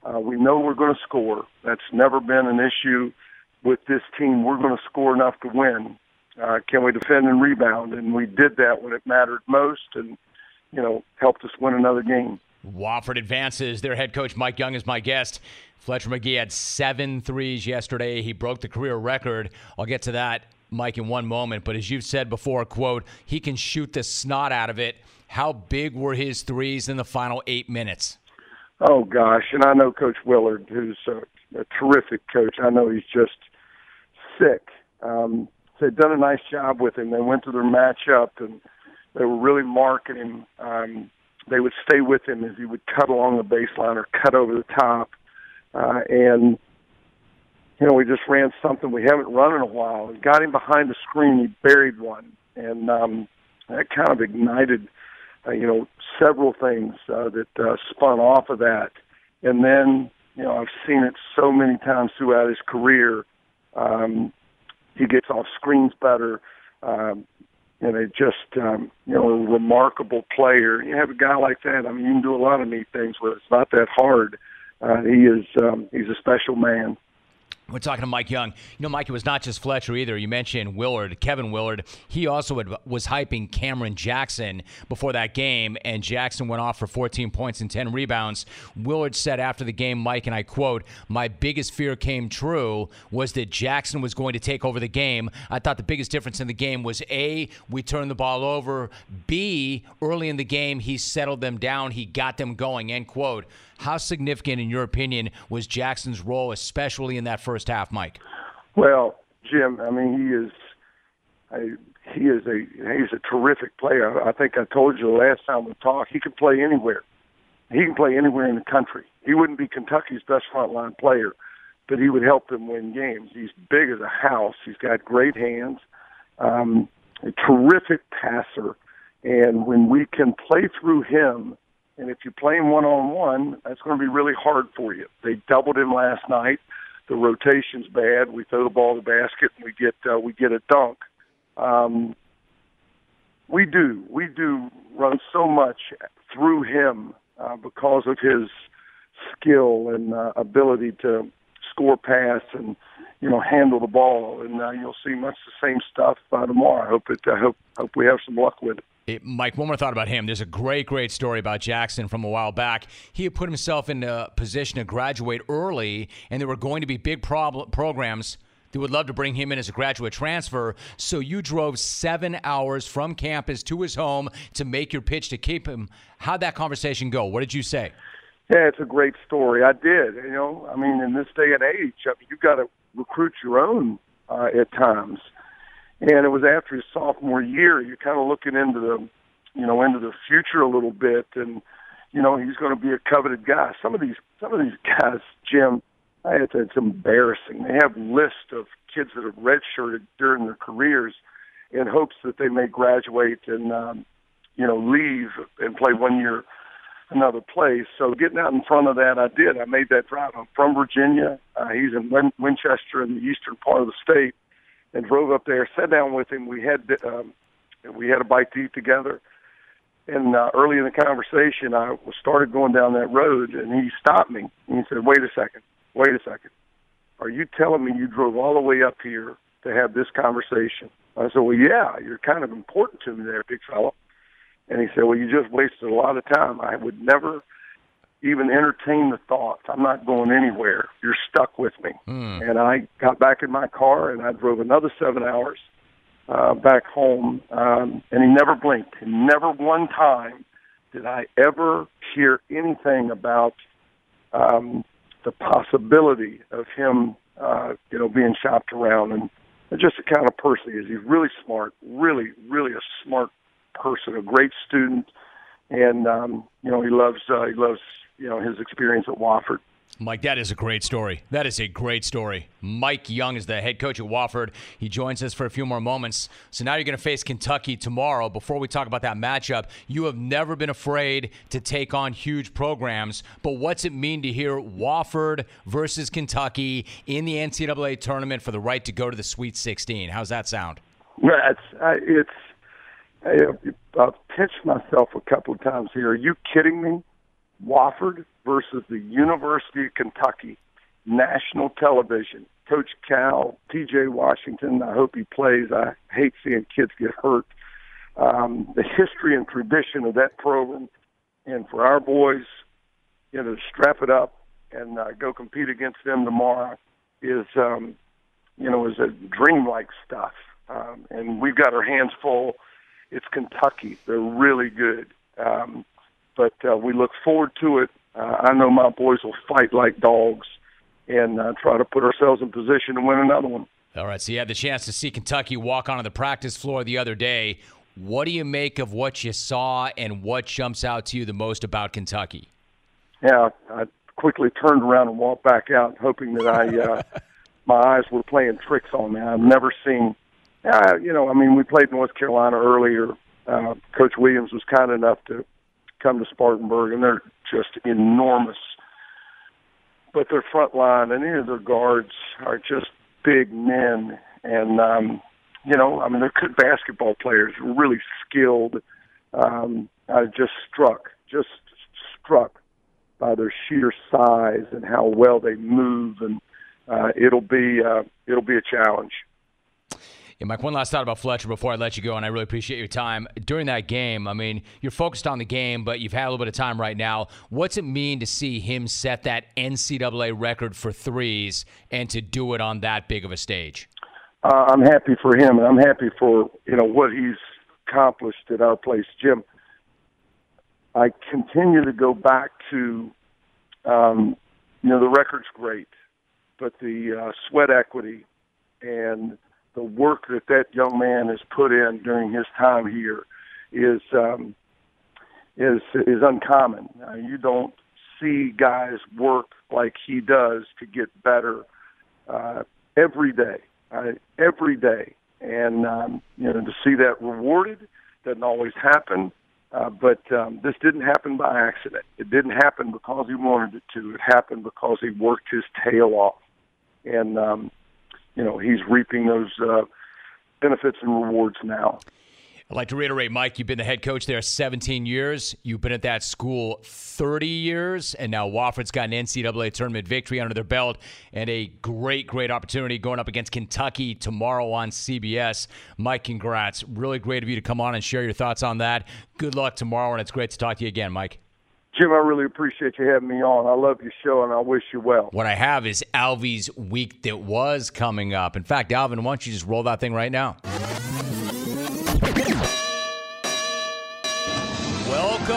Uh, we know we're going to score. That's never been an issue with this team, we're going to score enough to win. Uh, can we defend and rebound? And we did that when it mattered most, and you know helped us win another game. Wofford advances. Their head coach Mike Young is my guest. Fletcher McGee had seven threes yesterday. He broke the career record. I'll get to that, Mike, in one moment. But as you've said before, quote, he can shoot the snot out of it. How big were his threes in the final eight minutes? Oh gosh, and I know Coach Willard, who's a, a terrific coach. I know he's just sick. Um, they'd done a nice job with him. They went to their matchup and they were really marking him. Um, they would stay with him as he would cut along the baseline or cut over the top. Uh, and, you know, we just ran something we haven't run in a while. And got him behind the screen. He buried one. And um, that kind of ignited, uh, you know, several things uh, that uh, spun off of that. And then, you know, I've seen it so many times throughout his career um, he gets off screens better. Um, and a just um, you know a remarkable player. You have a guy like that. I mean, you can do a lot of neat things with. It. It's not that hard. Uh, he is um, he's a special man. We're talking to Mike Young. You know, Mike, it was not just Fletcher either. You mentioned Willard, Kevin Willard. He also had, was hyping Cameron Jackson before that game, and Jackson went off for 14 points and 10 rebounds. Willard said after the game, Mike, and I quote, My biggest fear came true was that Jackson was going to take over the game. I thought the biggest difference in the game was A, we turned the ball over, B, early in the game, he settled them down, he got them going, end quote. How significant, in your opinion, was Jackson's role, especially in that first half, Mike? Well, Jim, I mean, he is. I, he is a he's a terrific player. I think I told you the last time we talked. He can play anywhere. He can play anywhere in the country. He wouldn't be Kentucky's best frontline player, but he would help them win games. He's big as a house. He's got great hands. Um, a terrific passer, and when we can play through him and if you play him one on one, that's going to be really hard for you. They doubled him last night. The rotation's bad. We throw the ball to the basket and we get uh, we get a dunk. Um, we do we do run so much through him uh, because of his skill and uh, ability to score pass and you know handle the ball. And uh, you'll see much the same stuff uh, tomorrow. I hope it. I hope hope we have some luck with it. It, Mike, one more thought about him. There's a great, great story about Jackson from a while back. He had put himself in a position to graduate early, and there were going to be big prob- programs that would love to bring him in as a graduate transfer. So you drove seven hours from campus to his home to make your pitch to keep him. How'd that conversation go? What did you say? Yeah, it's a great story. I did. You know, I mean, in this day and age, I mean, you've got to recruit your own uh, at times. And it was after his sophomore year. You're kind of looking into the, you know, into the future a little bit, and you know, he's going to be a coveted guy. Some of these, some of these guys, Jim, it's, it's embarrassing. They have lists of kids that have redshirted during their careers in hopes that they may graduate and, um, you know, leave and play one year another place. So getting out in front of that, I did. I made that drive. I'm from Virginia. Uh, he's in Win- Winchester in the eastern part of the state, and drove up there. Sat down with him. We had um, we had a bite to eat together. And uh, early in the conversation, I was started going down that road, and he stopped me. And he said, "Wait a second. Wait a second. Are you telling me you drove all the way up here to have this conversation?" I said, "Well, yeah. You're kind of important to me there, big fellow." And he said, Well, you just wasted a lot of time. I would never even entertain the thought. I'm not going anywhere. You're stuck with me. Mm. And I got back in my car and I drove another seven hours uh, back home. Um, and he never blinked. And never one time did I ever hear anything about um, the possibility of him, uh, you know, being shopped around. And just the kind of person he is. He's really smart, really, really a smart person, a great student, and um, you know he loves uh, he loves you know his experience at Wofford. Mike, that is a great story. That is a great story. Mike Young is the head coach at Wofford. He joins us for a few more moments. So now you're going to face Kentucky tomorrow. Before we talk about that matchup, you have never been afraid to take on huge programs. But what's it mean to hear Wofford versus Kentucky in the NCAA tournament for the right to go to the Sweet 16? How's that sound? Well, it's uh, it's I've pinched myself a couple of times here. Are you kidding me? Wofford versus the University of Kentucky, national television. Coach Cal, P.J. Washington. I hope he plays. I hate seeing kids get hurt. Um, the history and tradition of that program, and for our boys, you know, strap it up and uh, go compete against them tomorrow is, um, you know, is a dreamlike stuff. Um, and we've got our hands full it's Kentucky. They're really good. Um, but uh, we look forward to it. Uh, I know my boys will fight like dogs and uh, try to put ourselves in position to win another one. All right, so you had the chance to see Kentucky walk onto the practice floor the other day. What do you make of what you saw, and what jumps out to you the most about Kentucky? Yeah, I quickly turned around and walked back out, hoping that I uh, [LAUGHS] my eyes were playing tricks on me. I've never seen uh, you know, I mean, we played North Carolina earlier. Uh, Coach Williams was kind enough to come to Spartanburg, and they're just enormous. But their front line and any of their guards are just big men, and um, you know, I mean, they're good basketball players, really skilled. Um, I just struck, just struck by their sheer size and how well they move, and uh, it'll be uh, it'll be a challenge. Yeah, Mike, one last thought about Fletcher before I let you go, and I really appreciate your time. During that game, I mean, you're focused on the game, but you've had a little bit of time right now. What's it mean to see him set that NCAA record for threes and to do it on that big of a stage? Uh, I'm happy for him, and I'm happy for you know what he's accomplished at our place, Jim. I continue to go back to, um, you know, the record's great, but the uh, sweat equity and – the work that that young man has put in during his time here is um, is is uncommon. Uh, you don't see guys work like he does to get better uh, every day, uh, every day, and um, you know to see that rewarded doesn't always happen. Uh, but um, this didn't happen by accident. It didn't happen because he wanted it to. It happened because he worked his tail off, and um, you know he's reaping those uh, benefits and rewards now. I'd like to reiterate, Mike, you've been the head coach there 17 years. You've been at that school 30 years, and now Wofford's got an NCAA tournament victory under their belt and a great, great opportunity going up against Kentucky tomorrow on CBS. Mike, congrats. Really great of you to come on and share your thoughts on that. Good luck tomorrow, and it's great to talk to you again, Mike. Jim, I really appreciate you having me on. I love your show, and I wish you well. What I have is Alvy's week that was coming up. In fact, Alvin, why don't you just roll that thing right now?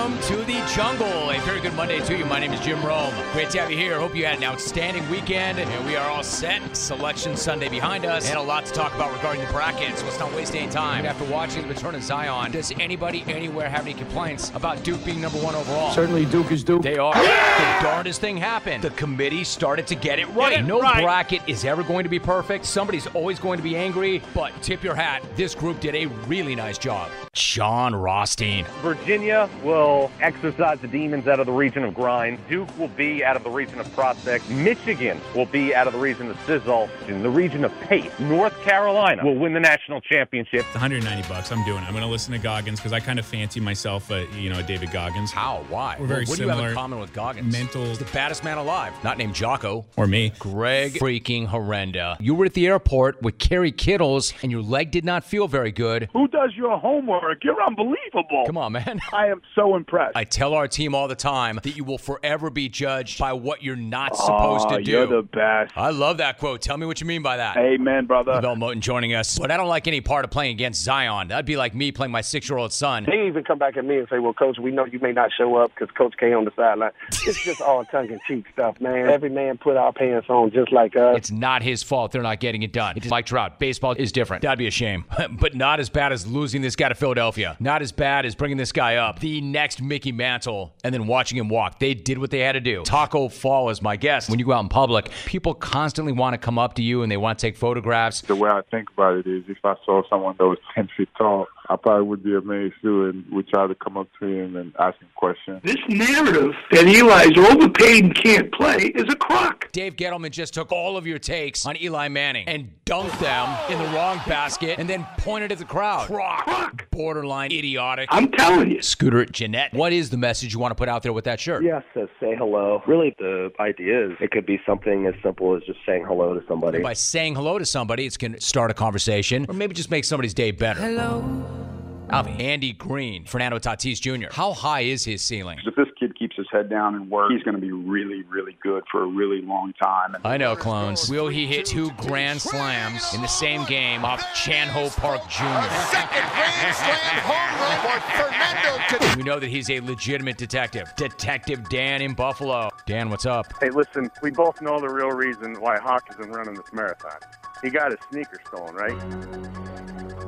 Welcome to the jungle. A very good Monday to you. My name is Jim Rome. Great to have you here. Hope you had an outstanding weekend. And we are all set. Selection Sunday behind us. And a lot to talk about regarding the brackets. So let's not waste any time. After watching the return of Zion, does anybody anywhere have any complaints about Duke being number one overall? Certainly, Duke is Duke. They are. The darndest thing happened. The committee started to get it right. it no right. bracket is ever going to be perfect. Somebody's always going to be angry. But tip your hat. This group did a really nice job. Jon Rothstein. Virginia will exercise the demons out of the region of grind. Duke will be out of the region of prospect. Michigan will be out of the region of sizzle. In the region of pace. North Carolina will win the national championship. 190 bucks. I'm doing it. I'm going to listen to Goggins because I kind of fancy myself, a, you know, a David Goggins. How? Why? We're very what do you have in common with Goggins? Mental- He's the baddest man alive. Not named Jocko. Or me. Greg freaking Horrenda. You were at the airport with Kerry Kittles and your leg did not feel very good. Who does your homework? You're unbelievable. Come on, man. I am so impressed. I tell our team all the time that you will forever be judged by what you're not supposed Aw, to do. You're the best. I love that quote. Tell me what you mean by that. Amen, brother. Velle Moton joining us. But I don't like any part of playing against Zion. That'd be like me playing my six year old son. They even come back at me and say, "Well, coach, we know you may not show up because Coach K on the sideline." It's just all tongue in cheek stuff, man. Every man put our pants on just like us. It's not his fault they're not getting it done. It's like Trout. Baseball is different. That'd be a shame. [LAUGHS] but not as bad as losing this guy to Philadelphia. Not as bad as bringing this guy up. The next Mickey Mantle and then watching him walk. They did what they had to do. Taco Fall is my guest. When you go out in public, people constantly want to come up to you and they want to take photographs. The way I think about it is if I saw someone that was 10 feet tall, I probably would be amazed too and would try to come up to him and ask him questions. This narrative that Eli's overpaid and can't play is a crock. Dave Gettleman just took all of your takes on Eli Manning and dunked them in the wrong basket and then pointed at the crowd. Crock. Borderline idiotic. I'm telling you. Scooter Gennett, what is the message you want to put out there with that shirt? Yeah, so say hello. Really, the idea is it could be something as simple as just saying hello to somebody. By saying hello to somebody, it's going to start a conversation or maybe just make somebody's day better. Hello. Alvy. Andy Green, Fernando Tatis Jr. How high is his ceiling? If this kid keeps his head down and works, he's going to be really, really good for a really long time. And I know, clones. Will he hit two grand slams in the same game off Chan Ho Park Jr.? [LAUGHS] Second grand slam home run for Fernando We know that he's a legitimate detective. Detective Dan in Buffalo. Dan, what's up? Hey, listen, we both know the real reason why Hawk isn't running this marathon. He got his sneakers stolen, right?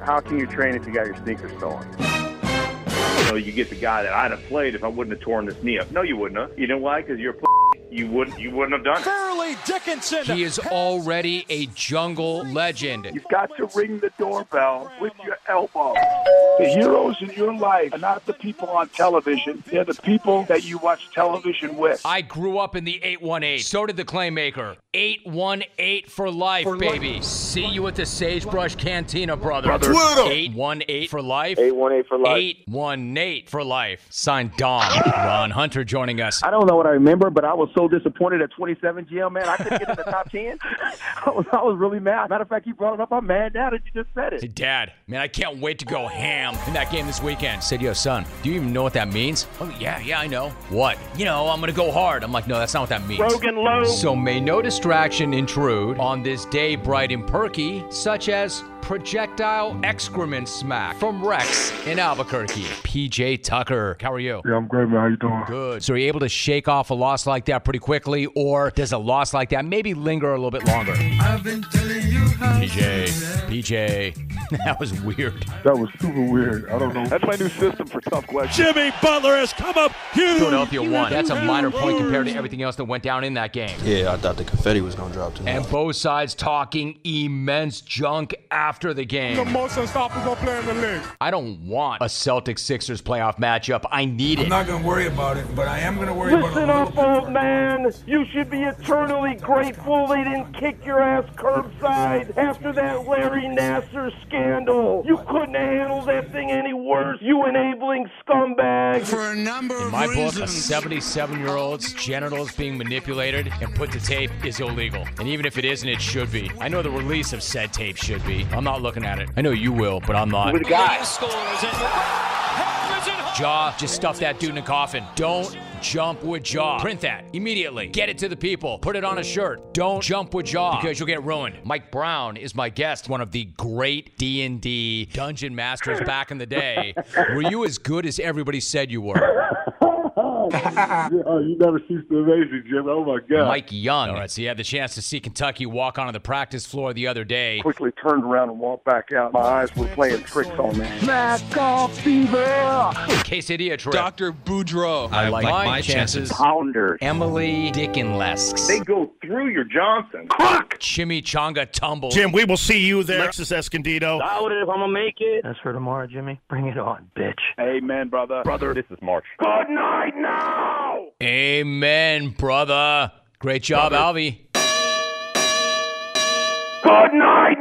How can you train if you got your sneakers stolen? You know, you get the guy that I'd have played if I wouldn't have torn this knee up. No, you wouldn't have. You know why? Because you're you wouldn't you wouldn't have done it. Fairleigh Dickinson. He is already a jungle legend. You've got to ring the doorbell with your elbow. The heroes in your life are not the people on television. They're the people that you watch television with. I grew up in the 818. So did the Claymaker. 818 for life, For baby. life. See you at the Sagebrush Cantina, brother. Brother. Twitter. 818 for life. 818 for life. 818 for life. Signed Dom. Ron Hunter joining us. I don't know what I remember, but I was so disappointed at 27 GM, man. I couldn't get in the top 10. [LAUGHS] I was, I was really mad. Matter of fact, you brought it up. I'm mad now that you just said it. Hey, Dad, man, I can't wait to go ham in that game this weekend. Said, yo, son, do you even know what that means? Oh, yeah, yeah, I know. What? You know, I'm going to go hard. I'm like, no, that's not what that means. Rogan low. So may no distraction intrude on this day bright and perky, such as projectile excrement smack from Rex in Albuquerque. PJ Tucker, how are you? Yeah, I'm great, man. How you doing? Good. So are you able to shake off a loss like that pretty quickly, or does a loss like that maybe linger a little bit longer? I've been telling you how PJ, PJ, [LAUGHS] that was weird. That was super weird. I don't know. That's my new system for tough questions. Jimmy Butler has come up huge. Philadelphia won. That's a minor point compared to everything else that went down in that game. Yeah, I thought the confetti was gonna drop too. And both sides talking immense junk after the game. most unstoppable player in the league. I don't want a Celtics Sixers playoff matchup. I need it. I'm not gonna worry about it, but I am gonna worry Listen about it. Listen up, old man. You should be eternally grateful they didn't kick your ass curbside after that Larry Nassar scandal. You couldn't have handled that yours, you enabling scumbag. For a number In my book, a 77 year old's genitals being manipulated and put to tape is illegal. And even if it isn't, it should be. I know the release of said tape should be. I'm not looking at it. I know you will, but I'm not. With a guy. Scores and hammers it home. Jaw, just stuff that dude in a coffin. Don't jump with Jaw. Print that immediately. Get it to the people. Put it on a shirt. Don't jump with Jaw because you'll get ruined. Mike Brown is my guest, one of the great D&D dungeon masters back in the day. [LAUGHS] Were you as good as everybody said you were? Oh, [LAUGHS] oh, you never cease to amaze me, Jim. Oh my God. Mike Young. All right, so you had the chance to see Kentucky walk onto the practice floor the other day. Quickly turned around and walked back out. My eyes were playing tricks on me. Smack off fever. Quesadilla trip. Dr. Boudreaux. I like my, chances. Pounder. Emily Dickenlesks. They go through your Johnson. Crock. Chimichanga tumble. Jim, we will see you there. Alexis Escondido. Doubt it if I'm gonna make it. That's for tomorrow, Jimmy. Bring it on, bitch. Amen, brother. Brother, this is March. Good night now. Amen, brother. Great job, Alvy. Good night